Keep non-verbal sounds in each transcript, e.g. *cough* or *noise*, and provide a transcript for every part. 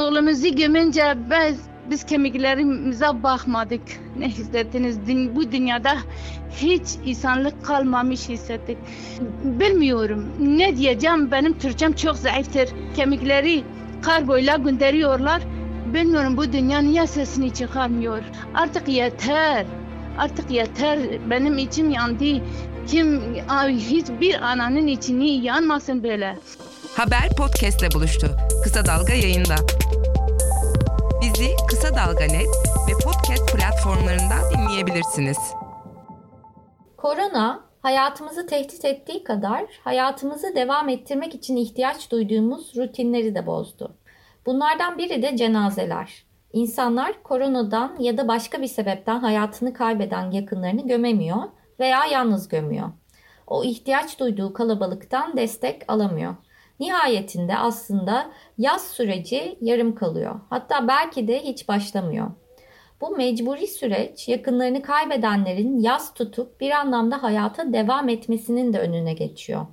oğlumuzu gömünce biz, biz kemiklerimize bakmadık. Ne hissettiniz? Bu dünyada hiç insanlık kalmamış hissettik. Bilmiyorum ne diyeceğim benim Türkçem çok zayıftır. Kemikleri kargoyla gönderiyorlar. Bilmiyorum bu dünya niye sesini çıkarmıyor. Artık yeter. Artık yeter. Benim içim yandı. Kim hiçbir ananın içini yanmasın böyle. Haber podcastle buluştu. Kısa Dalga yayında. Bizi Kısa Dalga Net ve podcast platformlarından dinleyebilirsiniz. Korona hayatımızı tehdit ettiği kadar hayatımızı devam ettirmek için ihtiyaç duyduğumuz rutinleri de bozdu. Bunlardan biri de cenazeler. İnsanlar koronadan ya da başka bir sebepten hayatını kaybeden yakınlarını gömemiyor veya yalnız gömüyor. O ihtiyaç duyduğu kalabalıktan destek alamıyor. Nihayetinde aslında yaz süreci yarım kalıyor. Hatta belki de hiç başlamıyor. Bu mecburi süreç yakınlarını kaybedenlerin yaz tutup bir anlamda hayata devam etmesinin de önüne geçiyor.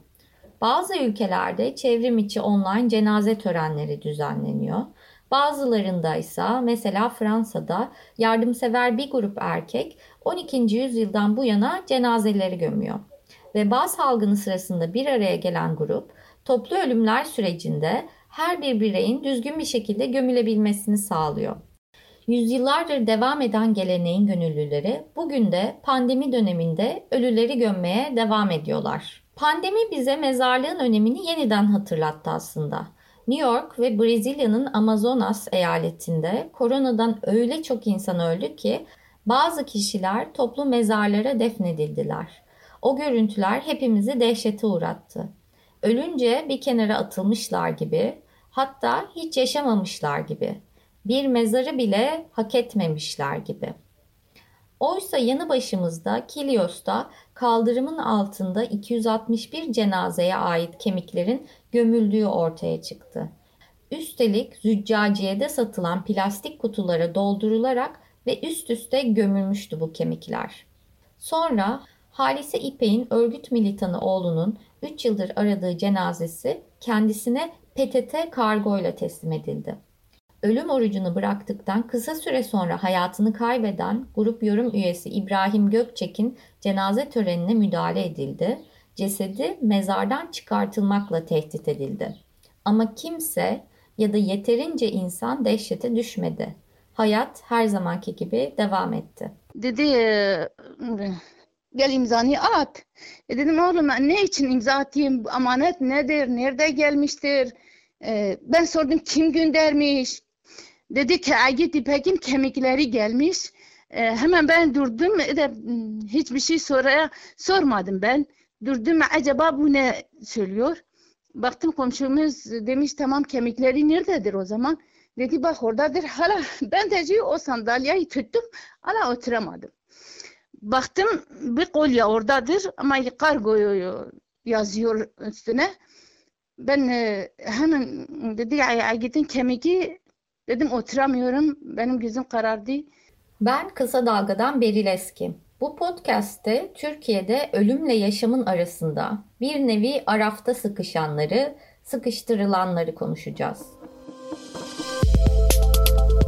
Bazı ülkelerde çevrim içi online cenaze törenleri düzenleniyor. Bazılarında ise mesela Fransa'da yardımsever bir grup erkek 12. yüzyıldan bu yana cenazeleri gömüyor. Veba salgını sırasında bir araya gelen grup toplu ölümler sürecinde her bir bireyin düzgün bir şekilde gömülebilmesini sağlıyor. Yüzyıllardır devam eden geleneğin gönüllüleri bugün de pandemi döneminde ölüleri gömmeye devam ediyorlar. Pandemi bize mezarlığın önemini yeniden hatırlattı aslında. New York ve Brezilya'nın Amazonas eyaletinde koronadan öyle çok insan öldü ki bazı kişiler toplu mezarlara defnedildiler. O görüntüler hepimizi dehşete uğrattı. Ölünce bir kenara atılmışlar gibi, hatta hiç yaşamamışlar gibi, bir mezarı bile hak etmemişler gibi. Oysa yanı başımızda Kilios'ta kaldırımın altında 261 cenazeye ait kemiklerin gömüldüğü ortaya çıktı. Üstelik züccaciyede satılan plastik kutulara doldurularak ve üst üste gömülmüştü bu kemikler. Sonra Halise İpek'in örgüt militanı oğlunun 3 yıldır aradığı cenazesi kendisine PTT kargoyla teslim edildi. Ölüm orucunu bıraktıktan kısa süre sonra hayatını kaybeden grup yorum üyesi İbrahim Gökçek'in cenaze törenine müdahale edildi. Cesedi mezardan çıkartılmakla tehdit edildi. Ama kimse ya da yeterince insan dehşete düşmedi. Hayat her zamanki gibi devam etti. Dedi gel imzanı at. E dedim oğlum ne için imza atayım? Amanet nedir? Nerede gelmiştir? E, ben sordum kim göndermiş? Dedi ki Agit İpek'in kemikleri gelmiş. E, hemen ben durdum. E, de, hiçbir şey soraya sormadım ben. Durdum acaba bu ne söylüyor? Baktım komşumuz demiş tamam kemikleri nerededir o zaman? Dedi bak oradadır. Hala ben de o sandalyeyi tuttum. Hala oturamadım. Baktım bir kolye oradadır ama kargo yazıyor üstüne. Ben e, hemen dedi Agit'in kemiki dedim oturamıyorum. Benim gözüm karardı. Ben Kısa Dalga'dan Beril Eski. Bu podcast'te Türkiye'de ölümle yaşamın arasında bir nevi arafta sıkışanları, sıkıştırılanları konuşacağız.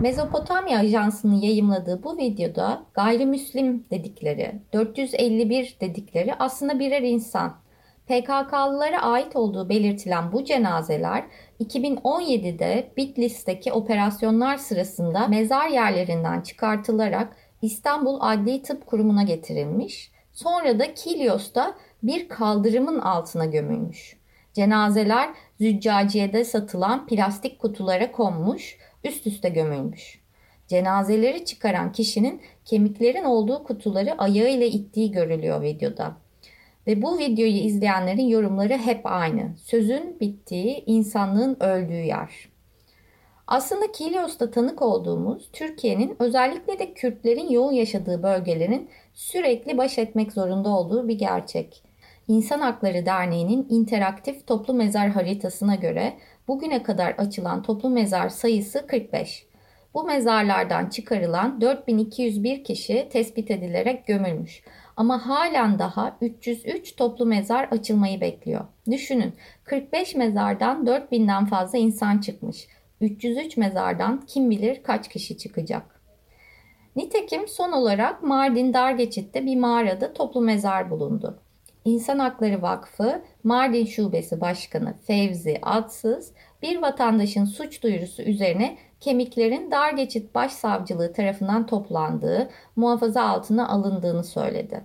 Mezopotamya Ajansı'nın yayımladığı bu videoda gayrimüslim dedikleri, 451 dedikleri aslında birer insan. PKK'lılara ait olduğu belirtilen bu cenazeler 2017'de Bitlis'teki operasyonlar sırasında mezar yerlerinden çıkartılarak İstanbul Adli Tıp Kurumu'na getirilmiş. Sonra da Kilyos'ta bir kaldırımın altına gömülmüş. Cenazeler züccaciyede satılan plastik kutulara konmuş, üst üste gömülmüş. Cenazeleri çıkaran kişinin kemiklerin olduğu kutuları ayağıyla ittiği görülüyor videoda. Ve bu videoyu izleyenlerin yorumları hep aynı. Sözün bittiği, insanlığın öldüğü yer. Aslında Kilios'ta tanık olduğumuz Türkiye'nin özellikle de Kürtlerin yoğun yaşadığı bölgelerin sürekli baş etmek zorunda olduğu bir gerçek. İnsan Hakları Derneği'nin interaktif toplu mezar haritasına göre bugüne kadar açılan toplu mezar sayısı 45. Bu mezarlardan çıkarılan 4201 kişi tespit edilerek gömülmüş. Ama halen daha 303 toplu mezar açılmayı bekliyor. Düşünün 45 mezardan 4000'den fazla insan çıkmış. 303 mezardan kim bilir kaç kişi çıkacak. Nitekim son olarak Mardin Dargeçit'te bir mağarada toplu mezar bulundu. İnsan Hakları Vakfı Mardin Şubesi Başkanı Fevzi Adsız bir vatandaşın suç duyurusu üzerine kemiklerin Dargeçit Başsavcılığı tarafından toplandığı, muhafaza altına alındığını söyledi.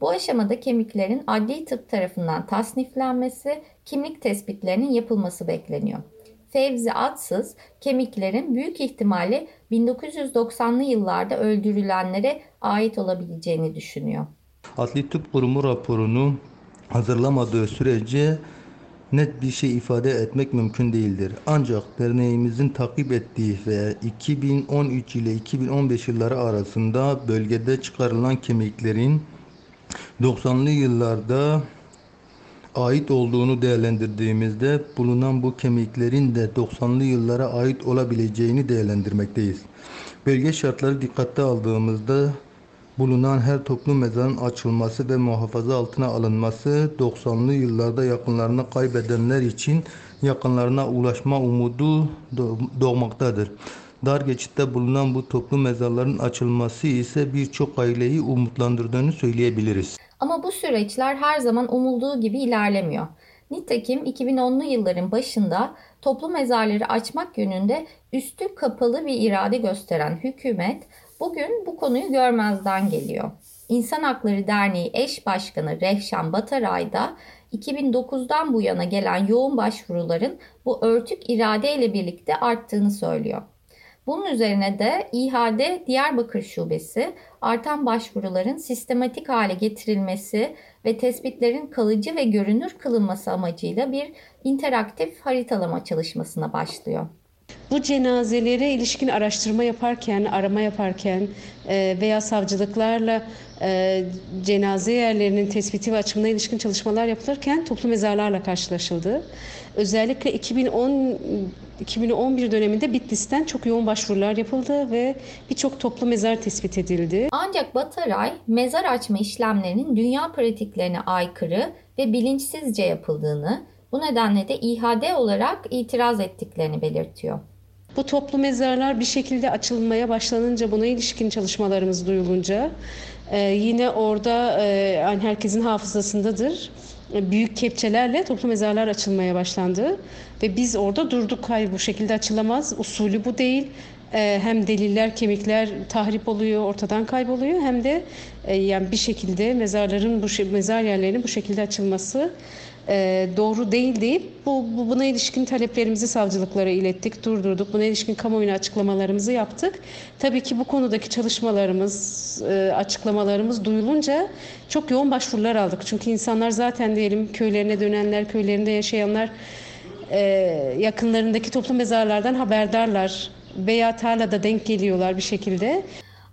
Bu aşamada kemiklerin adli tıp tarafından tasniflenmesi, kimlik tespitlerinin yapılması bekleniyor. Fevzi Atsız kemiklerin büyük ihtimalle 1990'lı yıllarda öldürülenlere ait olabileceğini düşünüyor. Adli Tıp Kurumu raporunu hazırlamadığı sürece net bir şey ifade etmek mümkün değildir. Ancak derneğimizin takip ettiği ve 2013 ile 2015 yılları arasında bölgede çıkarılan kemiklerin 90'lı yıllarda ait olduğunu değerlendirdiğimizde bulunan bu kemiklerin de 90'lı yıllara ait olabileceğini değerlendirmekteyiz. Bölge şartları dikkate aldığımızda bulunan her toplum mezarın açılması ve muhafaza altına alınması 90'lı yıllarda yakınlarını kaybedenler için yakınlarına ulaşma umudu doğmaktadır. Dar geçitte bulunan bu toplu mezarların açılması ise birçok aileyi umutlandırdığını söyleyebiliriz. Ama bu süreçler her zaman umulduğu gibi ilerlemiyor. Nitekim 2010'lu yılların başında toplu mezarları açmak yönünde üstü kapalı bir irade gösteren hükümet bugün bu konuyu görmezden geliyor. İnsan Hakları Derneği eş başkanı Rehşan Bataray da 2009'dan bu yana gelen yoğun başvuruların bu örtük iradeyle birlikte arttığını söylüyor. Bunun üzerine de İHA'de Diyarbakır Şubesi artan başvuruların sistematik hale getirilmesi ve tespitlerin kalıcı ve görünür kılınması amacıyla bir interaktif haritalama çalışmasına başlıyor. Bu cenazelere ilişkin araştırma yaparken, arama yaparken e, veya savcılıklarla e, cenaze yerlerinin tespiti ve açımına ilişkin çalışmalar yapılırken toplu mezarlarla karşılaşıldı. Özellikle 2010 2011 döneminde Bitlis'ten çok yoğun başvurular yapıldı ve birçok toplu mezar tespit edildi. Ancak Bataray mezar açma işlemlerinin dünya pratiklerine aykırı ve bilinçsizce yapıldığını, bu nedenle de İHAD olarak itiraz ettiklerini belirtiyor. Bu toplu mezarlar bir şekilde açılmaya başlanınca buna ilişkin çalışmalarımız duyulunca e, yine orada e, yani herkesin hafızasındadır büyük kepçelerle toplu mezarlar açılmaya başlandı. Ve biz orada durduk. Hayır bu şekilde açılamaz. Usulü bu değil. Ee, hem deliller, kemikler tahrip oluyor, ortadan kayboluyor. Hem de e, yani bir şekilde mezarların, bu mezar yerlerinin bu şekilde açılması e, doğru değil deyip bu, bu buna ilişkin taleplerimizi savcılıklara ilettik, durdurduk. Buna ilişkin kamuoyuna açıklamalarımızı yaptık. Tabii ki bu konudaki çalışmalarımız, e, açıklamalarımız duyulunca çok yoğun başvurular aldık. Çünkü insanlar zaten diyelim köylerine dönenler, köylerinde yaşayanlar e, yakınlarındaki toplu mezarlardan haberdarlar veya tarlada denk geliyorlar bir şekilde.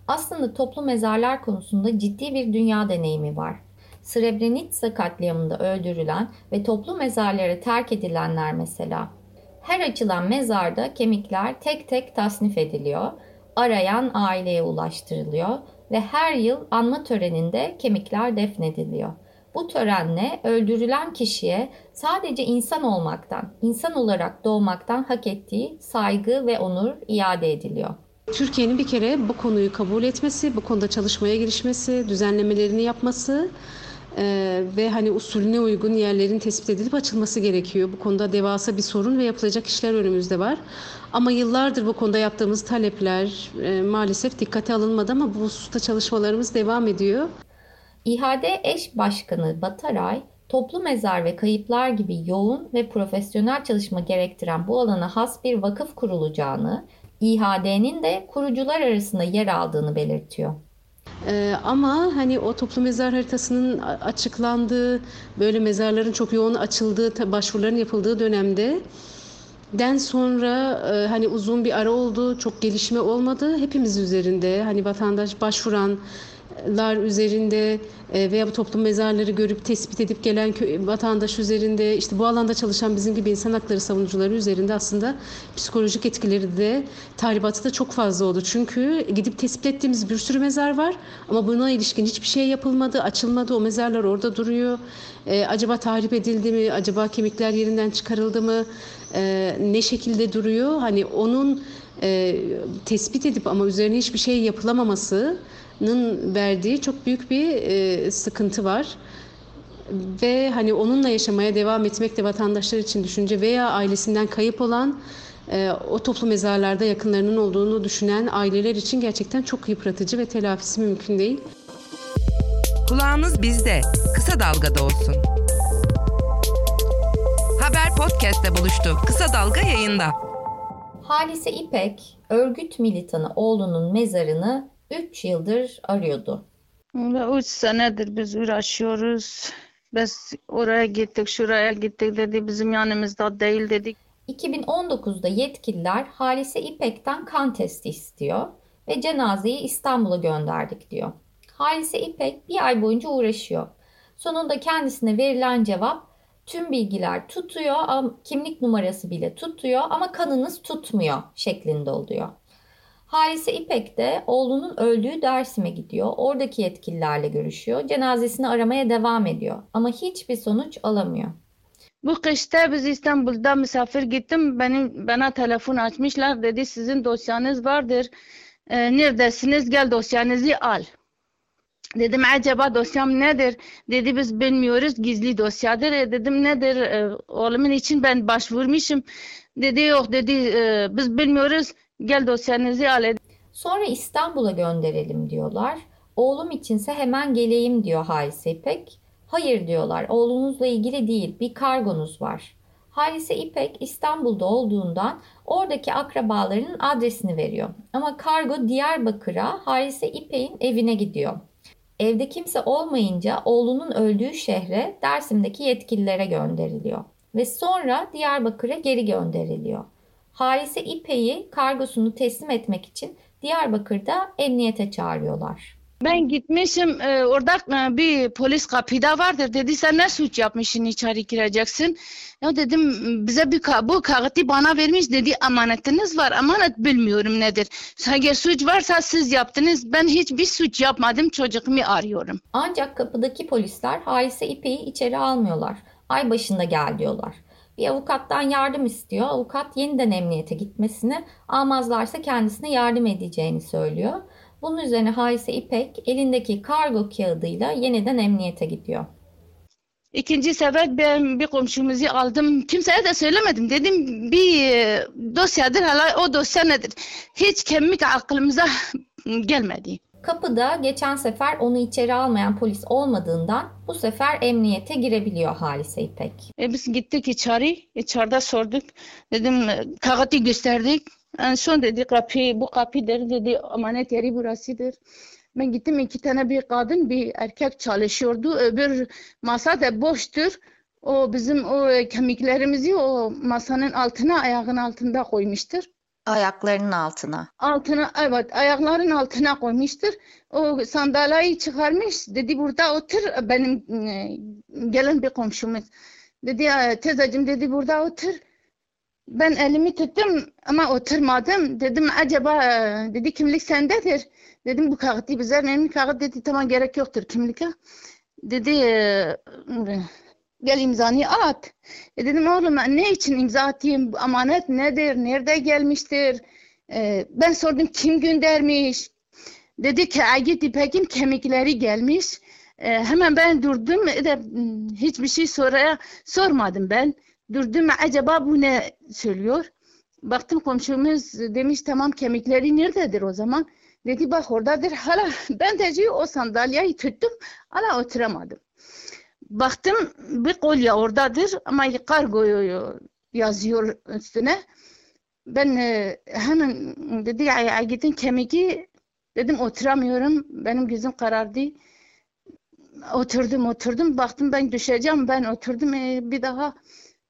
Aslında toplu mezarlar konusunda ciddi bir dünya deneyimi var. Srebrenica katliamında öldürülen ve toplu mezarlara terk edilenler mesela. Her açılan mezarda kemikler tek tek tasnif ediliyor, arayan aileye ulaştırılıyor ve her yıl anma töreninde kemikler defnediliyor. Bu törenle öldürülen kişiye sadece insan olmaktan, insan olarak doğmaktan hak ettiği saygı ve onur iade ediliyor. Türkiye'nin bir kere bu konuyu kabul etmesi, bu konuda çalışmaya girişmesi, düzenlemelerini yapması ee, ve hani usulüne uygun yerlerin tespit edilip açılması gerekiyor. Bu konuda devasa bir sorun ve yapılacak işler önümüzde var. Ama yıllardır bu konuda yaptığımız talepler e, maalesef dikkate alınmadı ama bu hususta çalışmalarımız devam ediyor. İHAD eş başkanı Bataray, toplu mezar ve kayıplar gibi yoğun ve profesyonel çalışma gerektiren bu alana has bir vakıf kurulacağını, İHAD'nin de kurucular arasında yer aldığını belirtiyor. Ee, ama hani o toplu mezar haritasının açıklandığı, böyle mezarların çok yoğun açıldığı, başvuruların yapıldığı dönemde den sonra e, hani uzun bir ara oldu, çok gelişme olmadı. Hepimiz üzerinde hani vatandaş başvuran lar üzerinde e, veya bu toplum mezarları görüp tespit edip gelen vatandaş üzerinde işte bu alanda çalışan bizim gibi insan hakları savunucuları üzerinde aslında psikolojik etkileri de tahribatı da çok fazla oldu. Çünkü gidip tespit ettiğimiz bir sürü mezar var ama buna ilişkin hiçbir şey yapılmadı, açılmadı. O mezarlar orada duruyor. Ee, acaba tahrip edildi mi? Acaba kemikler yerinden çıkarıldı mı? Ee, ne şekilde duruyor? Hani onun e, tespit edip ama üzerine hiçbir şey yapılamaması verdiği çok büyük bir e, sıkıntı var. Ve hani onunla yaşamaya devam etmek de vatandaşlar için düşünce veya ailesinden kayıp olan e, o toplu mezarlarda yakınlarının olduğunu düşünen aileler için gerçekten çok yıpratıcı ve telafisi mümkün değil. Kulağınız bizde. Kısa Dalga'da olsun. Haber podcast'te buluştu. Kısa Dalga yayında. Halise İpek, örgüt militanı oğlunun mezarını 3 yıldır arıyordu. Üç senedir biz uğraşıyoruz. Biz oraya gittik, şuraya gittik dedi. Bizim yanımızda değil dedik. 2019'da yetkililer Halise İpek'ten kan testi istiyor ve cenazeyi İstanbul'a gönderdik diyor. Halise İpek bir ay boyunca uğraşıyor. Sonunda kendisine verilen cevap tüm bilgiler tutuyor, kimlik numarası bile tutuyor ama kanınız tutmuyor şeklinde oluyor. Halise İpek de oğlunun öldüğü Dersim'e gidiyor. Oradaki yetkililerle görüşüyor. Cenazesini aramaya devam ediyor. Ama hiçbir sonuç alamıyor. Bu kışta biz İstanbul'da misafir gittim. Benim bana telefon açmışlar. Dedi sizin dosyanız vardır. E, neredesiniz? Gel dosyanızı al. Dedim acaba dosyam nedir? Dedi biz bilmiyoruz gizli dosyadır. E, dedim nedir? E, oğlumun için ben başvurmuşum. Dedi yok dedi e, biz bilmiyoruz Gel dosyanızı al. Sonra İstanbul'a gönderelim diyorlar. Oğlum içinse hemen geleyim diyor Halise İpek. Hayır diyorlar oğlunuzla ilgili değil bir kargonuz var. Halise İpek İstanbul'da olduğundan oradaki akrabalarının adresini veriyor. Ama kargo Diyarbakır'a Halise İpek'in evine gidiyor. Evde kimse olmayınca oğlunun öldüğü şehre Dersim'deki yetkililere gönderiliyor. Ve sonra Diyarbakır'a geri gönderiliyor. Halise İpek'i kargosunu teslim etmek için Diyarbakır'da emniyete çağırıyorlar. Ben gitmişim e, orada e, bir polis kapıda vardır dedi sen ne suç yapmışsın içeri gireceksin. Ya dedim bize bir bu kağıtı bana vermiş dedi amanetiniz var amanet bilmiyorum nedir. Eğer suç varsa siz yaptınız ben hiçbir suç yapmadım çocuğumu arıyorum. Ancak kapıdaki polisler Halise İpek'i içeri almıyorlar. Ay başında gel diyorlar. Bir avukattan yardım istiyor. Avukat yeniden emniyete gitmesini, almazlarsa kendisine yardım edeceğini söylüyor. Bunun üzerine Halise İpek elindeki kargo kağıdıyla yeniden emniyete gidiyor. İkinci sefer ben bir komşumuzu aldım. Kimseye de söylemedim. Dedim bir e, dosyadır hala o dosya nedir? Hiç kemik aklımıza *laughs* gelmedi. Kapıda geçen sefer onu içeri almayan polis olmadığından bu sefer emniyete girebiliyor Halise İpek. E biz gittik içeri, içeride sorduk. Dedim kağıtı gösterdik. En son dedi kapı, bu kapıdır dedi amanet yeri burasıdır. Ben gittim iki tane bir kadın bir erkek çalışıyordu. Öbür masa da boştur. O bizim o kemiklerimizi o masanın altına ayağın altında koymuştur. Ayaklarının altına. Altına evet ayakların altına koymuştur. O sandalyeyi çıkarmış. Dedi burada otur benim e, gelen bir komşumuz. Dedi teyzeciğim dedi burada otur. Ben elimi tuttum ama oturmadım. Dedim acaba e, dedi kimlik sendedir. Dedim bu kağıtı bize benim kağıt dedi tamam gerek yoktur kimlike. Dedi e, gel imzanı at. E dedim oğlum ne için imza atayım? Amanet nedir? Nerede gelmiştir? E, ben sordum kim göndermiş? Dedi ki Agit İpek'in kemikleri gelmiş. E, hemen ben durdum. E de, hiçbir şey soraya sormadım ben. Durdum acaba bu ne söylüyor? Baktım komşumuz demiş tamam kemikleri nerededir o zaman? Dedi bak oradadır. Hala ben de o sandalyeyi tuttum. Hala oturamadım. Baktım bir kolye oradadır ama kargo yazıyor üstüne. Ben e, hemen dedi ya gidin kemiki Dedim oturamıyorum. Benim gözüm karardı. Oturdum oturdum. Baktım ben düşeceğim. Ben oturdum. E, bir daha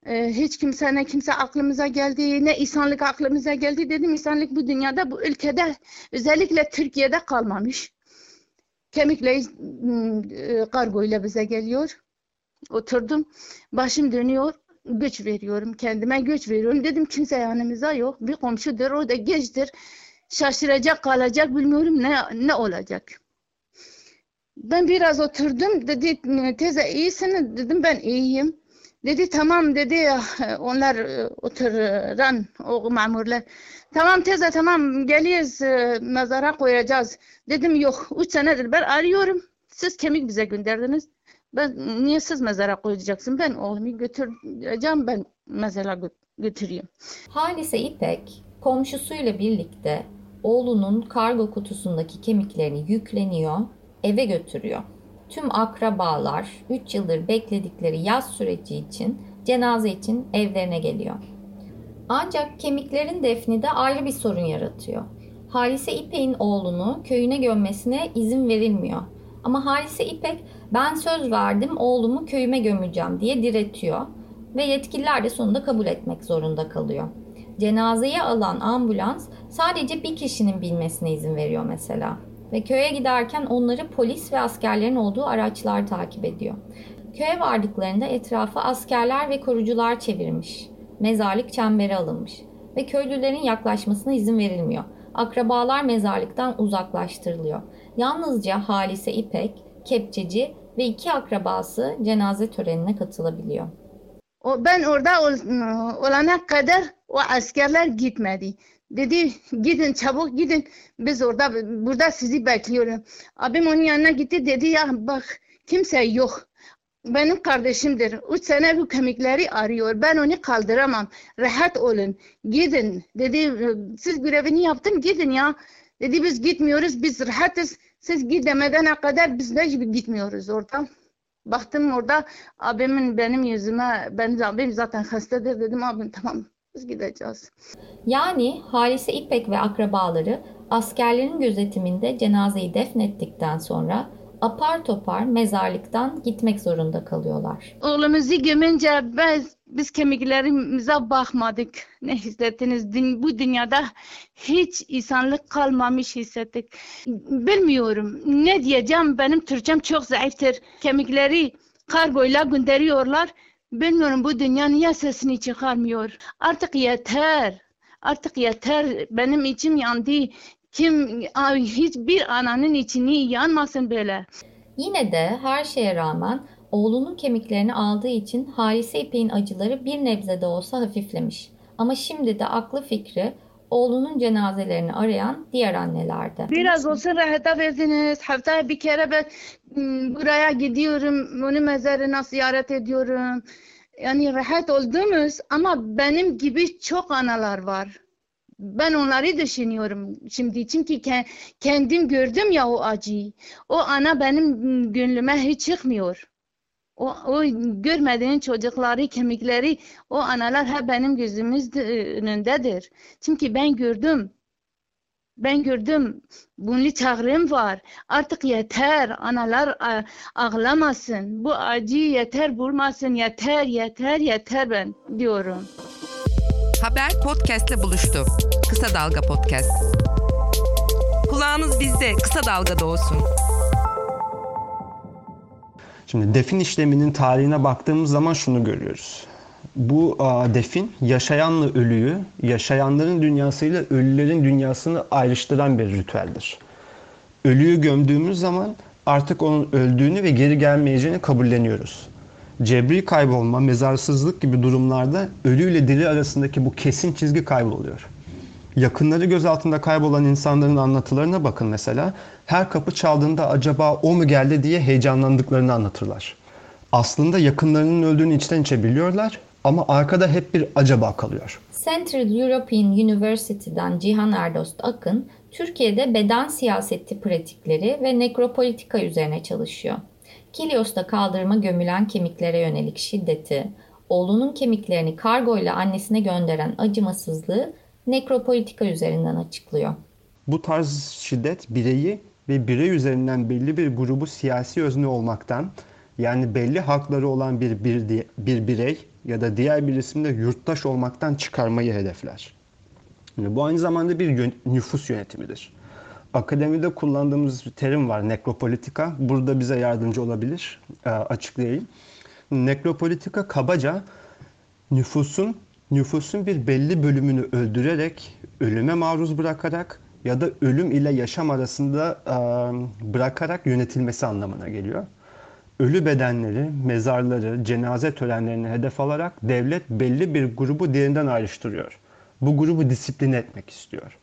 e, hiç kimse ne kimse aklımıza geldi. Ne insanlık aklımıza geldi. Dedim insanlık bu dünyada bu ülkede özellikle Türkiye'de kalmamış. Kemikle e, kargoyla bize geliyor. Oturdum. Başım dönüyor. Güç veriyorum. Kendime güç veriyorum. Dedim kimse yanımıza yok. Bir komşudur. O da gençtir. Şaşıracak kalacak bilmiyorum ne ne olacak. Ben biraz oturdum. Dedi teyze iyisin. Dedim ben iyiyim. Dedi tamam dedi onlar e, oturan o memurlar. Tamam teyze tamam geliyoruz mezara koyacağız. Dedim yok 3 senedir ben arıyorum. Siz kemik bize gönderdiniz. Ben niye siz mezara koyacaksın? Ben oğlumu götüreceğim ben mezara götüreyim. Halise İpek komşusuyla birlikte oğlunun kargo kutusundaki kemiklerini yükleniyor, eve götürüyor. Tüm akrabalar 3 yıldır bekledikleri yaz süreci için cenaze için evlerine geliyor. Ancak kemiklerin defni de ayrı bir sorun yaratıyor. Halise İpek'in oğlunu köyüne gömmesine izin verilmiyor. Ama Halise İpek ben söz verdim oğlumu köyüme gömeceğim diye diretiyor ve yetkililer de sonunda kabul etmek zorunda kalıyor. Cenazeyi alan ambulans sadece bir kişinin bilmesine izin veriyor mesela. Ve köye giderken onları polis ve askerlerin olduğu araçlar takip ediyor. Köye vardıklarında etrafa askerler ve korucular çevirmiş. Mezarlık çembere alınmış ve köylülerin yaklaşmasına izin verilmiyor. Akrabalar mezarlıktan uzaklaştırılıyor. Yalnızca Halise İpek, Kepçeci ve iki akrabası cenaze törenine katılabiliyor. Ben orada ol, olana kadar o askerler gitmedi. Dedi gidin çabuk gidin. Biz orada burada sizi bekliyorum. Abim onun yanına gitti dedi ya bak kimse yok. Benim kardeşimdir. Üç sene bu kemikleri arıyor. Ben onu kaldıramam. Rahat olun. Gidin. Dedi siz görevini yaptın gidin ya. Dedi biz gitmiyoruz. Biz rahatız. Siz gidemeden kadar biz de gitmiyoruz orada. Baktım orada abimin benim yüzüme, benim abim zaten hastadır dedim abim tamam biz gideceğiz. Yani Halise İpek ve akrabaları askerlerin gözetiminde cenazeyi defnettikten sonra apar topar mezarlıktan gitmek zorunda kalıyorlar. Oğlumuzu gömünce biz, biz kemiklerimize bakmadık. Ne hissettiniz? Bu dünyada hiç insanlık kalmamış hissettik. Bilmiyorum ne diyeceğim benim Türkçem çok zayıftır. Kemikleri kargoyla gönderiyorlar. Bilmiyorum bu dünya niye sesini çıkarmıyor. Artık yeter. Artık yeter. Benim içim yandı. Kim hiçbir ananın içini yanmasın böyle. Yine de her şeye rağmen oğlunun kemiklerini aldığı için Harise İpek'in acıları bir nebze de olsa hafiflemiş. Ama şimdi de aklı fikri oğlunun cenazelerini arayan diğer annelerde. Biraz olsun rahata verdiniz. Haftaya bir kere ben buraya gidiyorum. Onun mezarına ziyaret ediyorum. Yani rahat olduğumuz ama benim gibi çok analar var. Ben onları düşünüyorum şimdi çünkü kendim gördüm ya o acıyı. O ana benim gönlüme hiç çıkmıyor. O, o görmediğin çocukları, kemikleri, o analar hep benim gözümüz önündedir. Çünkü ben gördüm. Ben gördüm. Bunun çağrım var. Artık yeter. Analar ağlamasın. Bu acı yeter bulmasın. Yeter, yeter, yeter ben diyorum. Haber podcastle buluştu. Kısa Dalga Podcast. Kulağınız bizde. Kısa Dalga'da olsun. Şimdi defin işleminin tarihine baktığımız zaman şunu görüyoruz. Bu a, defin yaşayanla ölüyü, yaşayanların dünyasıyla ölülerin dünyasını ayrıştıran bir ritüeldir. Ölüyü gömdüğümüz zaman artık onun öldüğünü ve geri gelmeyeceğini kabulleniyoruz. Cebri kaybolma, mezarsızlık gibi durumlarda ölü ile diri arasındaki bu kesin çizgi kayboluyor. Yakınları göz altında kaybolan insanların anlatılarına bakın mesela. Her kapı çaldığında acaba o mu geldi diye heyecanlandıklarını anlatırlar. Aslında yakınlarının öldüğünü içten içe biliyorlar ama arkada hep bir acaba kalıyor. Central European University'den Cihan Erdost Akın, Türkiye'de beden siyaseti pratikleri ve nekropolitika üzerine çalışıyor. Kilios'ta kaldırıma gömülen kemiklere yönelik şiddeti, oğlunun kemiklerini kargoyla annesine gönderen acımasızlığı nekropolitika üzerinden açıklıyor. Bu tarz şiddet bireyi ve birey üzerinden belli bir grubu siyasi özne olmaktan yani belli hakları olan bir, bir, bir birey ya da diğer bir isimde yurttaş olmaktan çıkarmayı hedefler. Bu aynı zamanda bir nüfus yönetimidir. Akademide kullandığımız bir terim var nekropolitika. Burada bize yardımcı olabilir. E, açıklayayım. Nekropolitika kabaca nüfusun nüfusun bir belli bölümünü öldürerek, ölüme maruz bırakarak ya da ölüm ile yaşam arasında e, bırakarak yönetilmesi anlamına geliyor. Ölü bedenleri, mezarları, cenaze törenlerini hedef alarak devlet belli bir grubu diğerinden ayrıştırıyor. Bu grubu disipline etmek istiyor.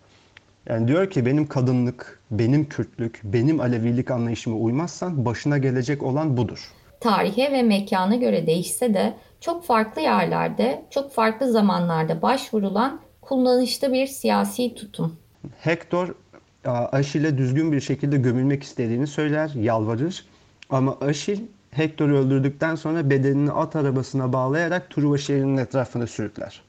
Yani diyor ki benim kadınlık, benim Kürtlük, benim Alevilik anlayışıma uymazsan başına gelecek olan budur. Tarihe ve mekana göre değişse de çok farklı yerlerde, çok farklı zamanlarda başvurulan kullanışlı bir siyasi tutum. Hector Aşil'e düzgün bir şekilde gömülmek istediğini söyler, yalvarır. Ama Aşil Hector'u öldürdükten sonra bedenini at arabasına bağlayarak Truva şehrinin etrafında sürükler.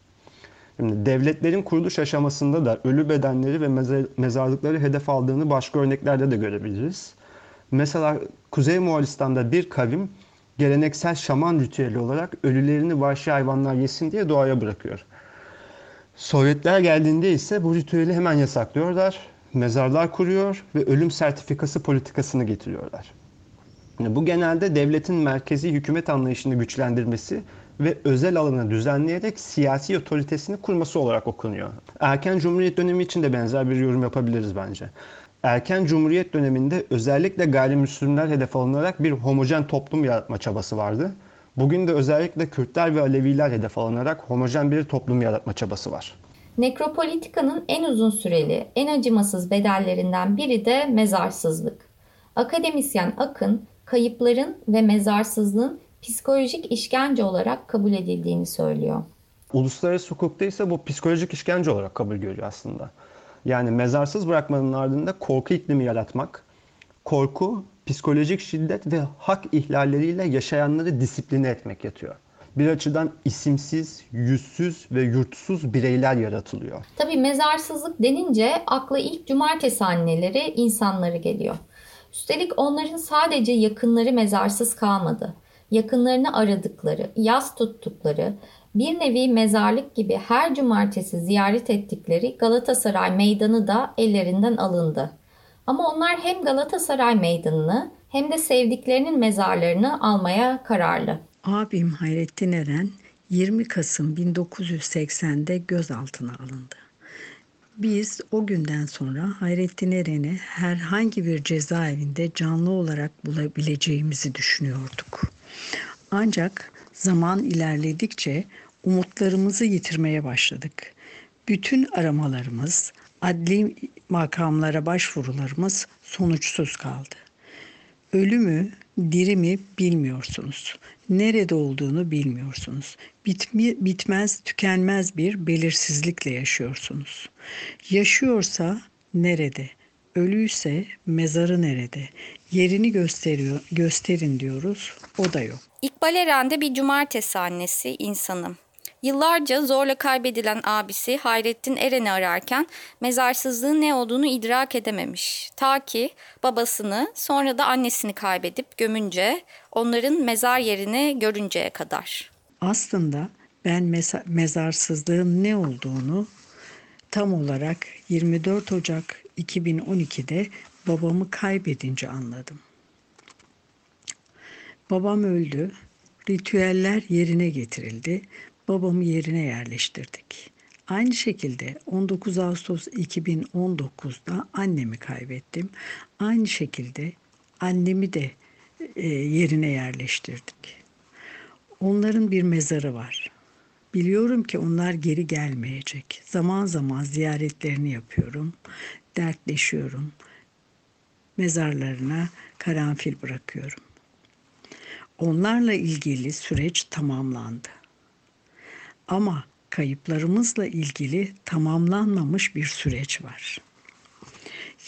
Şimdi devletlerin kuruluş aşamasında da ölü bedenleri ve mezarlıkları hedef aldığını başka örneklerde de görebiliriz. Mesela Kuzey Moğolistan'da bir kavim geleneksel şaman ritüeli olarak ölülerini vahşi hayvanlar yesin diye doğaya bırakıyor. Sovyetler geldiğinde ise bu ritüeli hemen yasaklıyorlar. Mezarlar kuruyor ve ölüm sertifikası politikasını getiriyorlar. Bu genelde devletin merkezi hükümet anlayışını güçlendirmesi ve özel alanı düzenleyerek siyasi otoritesini kurması olarak okunuyor. Erken Cumhuriyet dönemi için de benzer bir yorum yapabiliriz bence. Erken Cumhuriyet döneminde özellikle gayrimüslimler hedef alınarak bir homojen toplum yaratma çabası vardı. Bugün de özellikle Kürtler ve Aleviler hedef alınarak homojen bir toplum yaratma çabası var. Nekropolitikanın en uzun süreli, en acımasız bedellerinden biri de mezarsızlık. Akademisyen Akın, kayıpların ve mezarsızlığın psikolojik işkence olarak kabul edildiğini söylüyor. Uluslararası hukukta ise bu psikolojik işkence olarak kabul görüyor aslında. Yani mezarsız bırakmanın ardında korku iklimi yaratmak, korku, psikolojik şiddet ve hak ihlalleriyle yaşayanları disipline etmek yatıyor. Bir açıdan isimsiz, yüzsüz ve yurtsuz bireyler yaratılıyor. Tabii mezarsızlık denince akla ilk cumartesi anneleri, insanları geliyor. Üstelik onların sadece yakınları mezarsız kalmadı. Yakınlarını aradıkları, yaz tuttukları, bir nevi mezarlık gibi her cumartesi ziyaret ettikleri Galatasaray Meydanı da ellerinden alındı. Ama onlar hem Galatasaray Meydanı'nı hem de sevdiklerinin mezarlarını almaya kararlı. Abim Hayrettin Eren 20 Kasım 1980'de gözaltına alındı. Biz o günden sonra Hayrettin Eren'i herhangi bir cezaevinde canlı olarak bulabileceğimizi düşünüyorduk. Ancak zaman ilerledikçe umutlarımızı yitirmeye başladık. Bütün aramalarımız, adli makamlara başvurularımız sonuçsuz kaldı. Ölü mü, diri mi bilmiyorsunuz. Nerede olduğunu bilmiyorsunuz. Bitmi, bitmez, tükenmez bir belirsizlikle yaşıyorsunuz. Yaşıyorsa nerede? Ölüyse mezarı nerede? Yerini gösteriyor, gösterin diyoruz. O da yok. İkbal Eren'de bir cumartesi annesi insanım. Yıllarca zorla kaybedilen abisi Hayrettin Eren'i ararken mezarsızlığın ne olduğunu idrak edememiş. Ta ki babasını sonra da annesini kaybedip gömünce onların mezar yerini görünceye kadar. Aslında ben meza- mezarsızlığın ne olduğunu tam olarak 24 Ocak 2012'de babamı kaybedince anladım. Babam öldü. Ritüeller yerine getirildi. Babamı yerine yerleştirdik. Aynı şekilde 19 Ağustos 2019'da annemi kaybettim. Aynı şekilde annemi de e, yerine yerleştirdik. Onların bir mezarı var. Biliyorum ki onlar geri gelmeyecek. Zaman zaman ziyaretlerini yapıyorum, dertleşiyorum. Mezarlarına karanfil bırakıyorum. Onlarla ilgili süreç tamamlandı. Ama kayıplarımızla ilgili tamamlanmamış bir süreç var.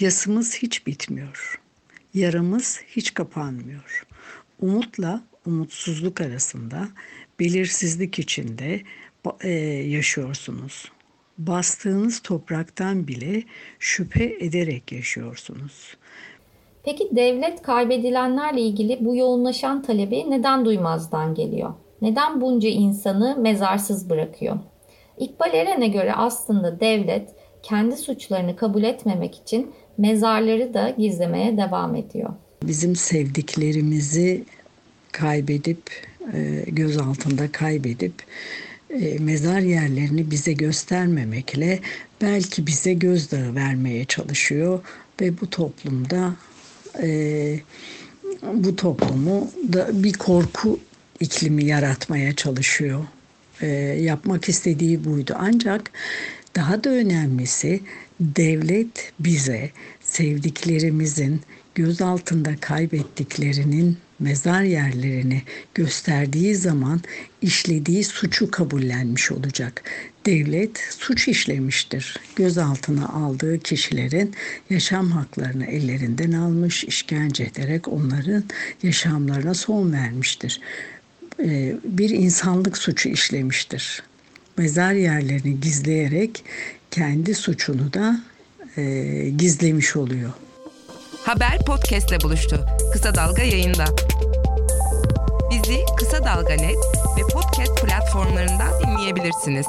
Yasımız hiç bitmiyor. Yaramız hiç kapanmıyor. Umutla umutsuzluk arasında belirsizlik içinde e, yaşıyorsunuz. Bastığınız topraktan bile şüphe ederek yaşıyorsunuz. Peki devlet kaybedilenlerle ilgili bu yoğunlaşan talebi neden duymazdan geliyor? Neden bunca insanı mezarsız bırakıyor? İkbal Eren'e göre aslında devlet kendi suçlarını kabul etmemek için mezarları da gizlemeye devam ediyor. Bizim sevdiklerimizi kaybedip, e, göz altında kaybedip e, mezar yerlerini bize göstermemekle belki bize gözdağı vermeye çalışıyor ve bu toplumda e, bu toplumu da bir korku iklimi yaratmaya çalışıyor. E, yapmak istediği buydu. Ancak daha da önemlisi devlet bize sevdiklerimizin göz altında kaybettiklerinin mezar yerlerini gösterdiği zaman işlediği suçu kabullenmiş olacak. Devlet suç işlemiştir. Gözaltına aldığı kişilerin yaşam haklarını ellerinden almış, işkence ederek onların yaşamlarına son vermiştir. Ee, bir insanlık suçu işlemiştir. Mezar yerlerini gizleyerek kendi suçunu da e, gizlemiş oluyor. Haber podcastle buluştu. Kısa Dalga yayında. Bizi Kısa Dalga Net ve podcast platformlarından dinleyebilirsiniz.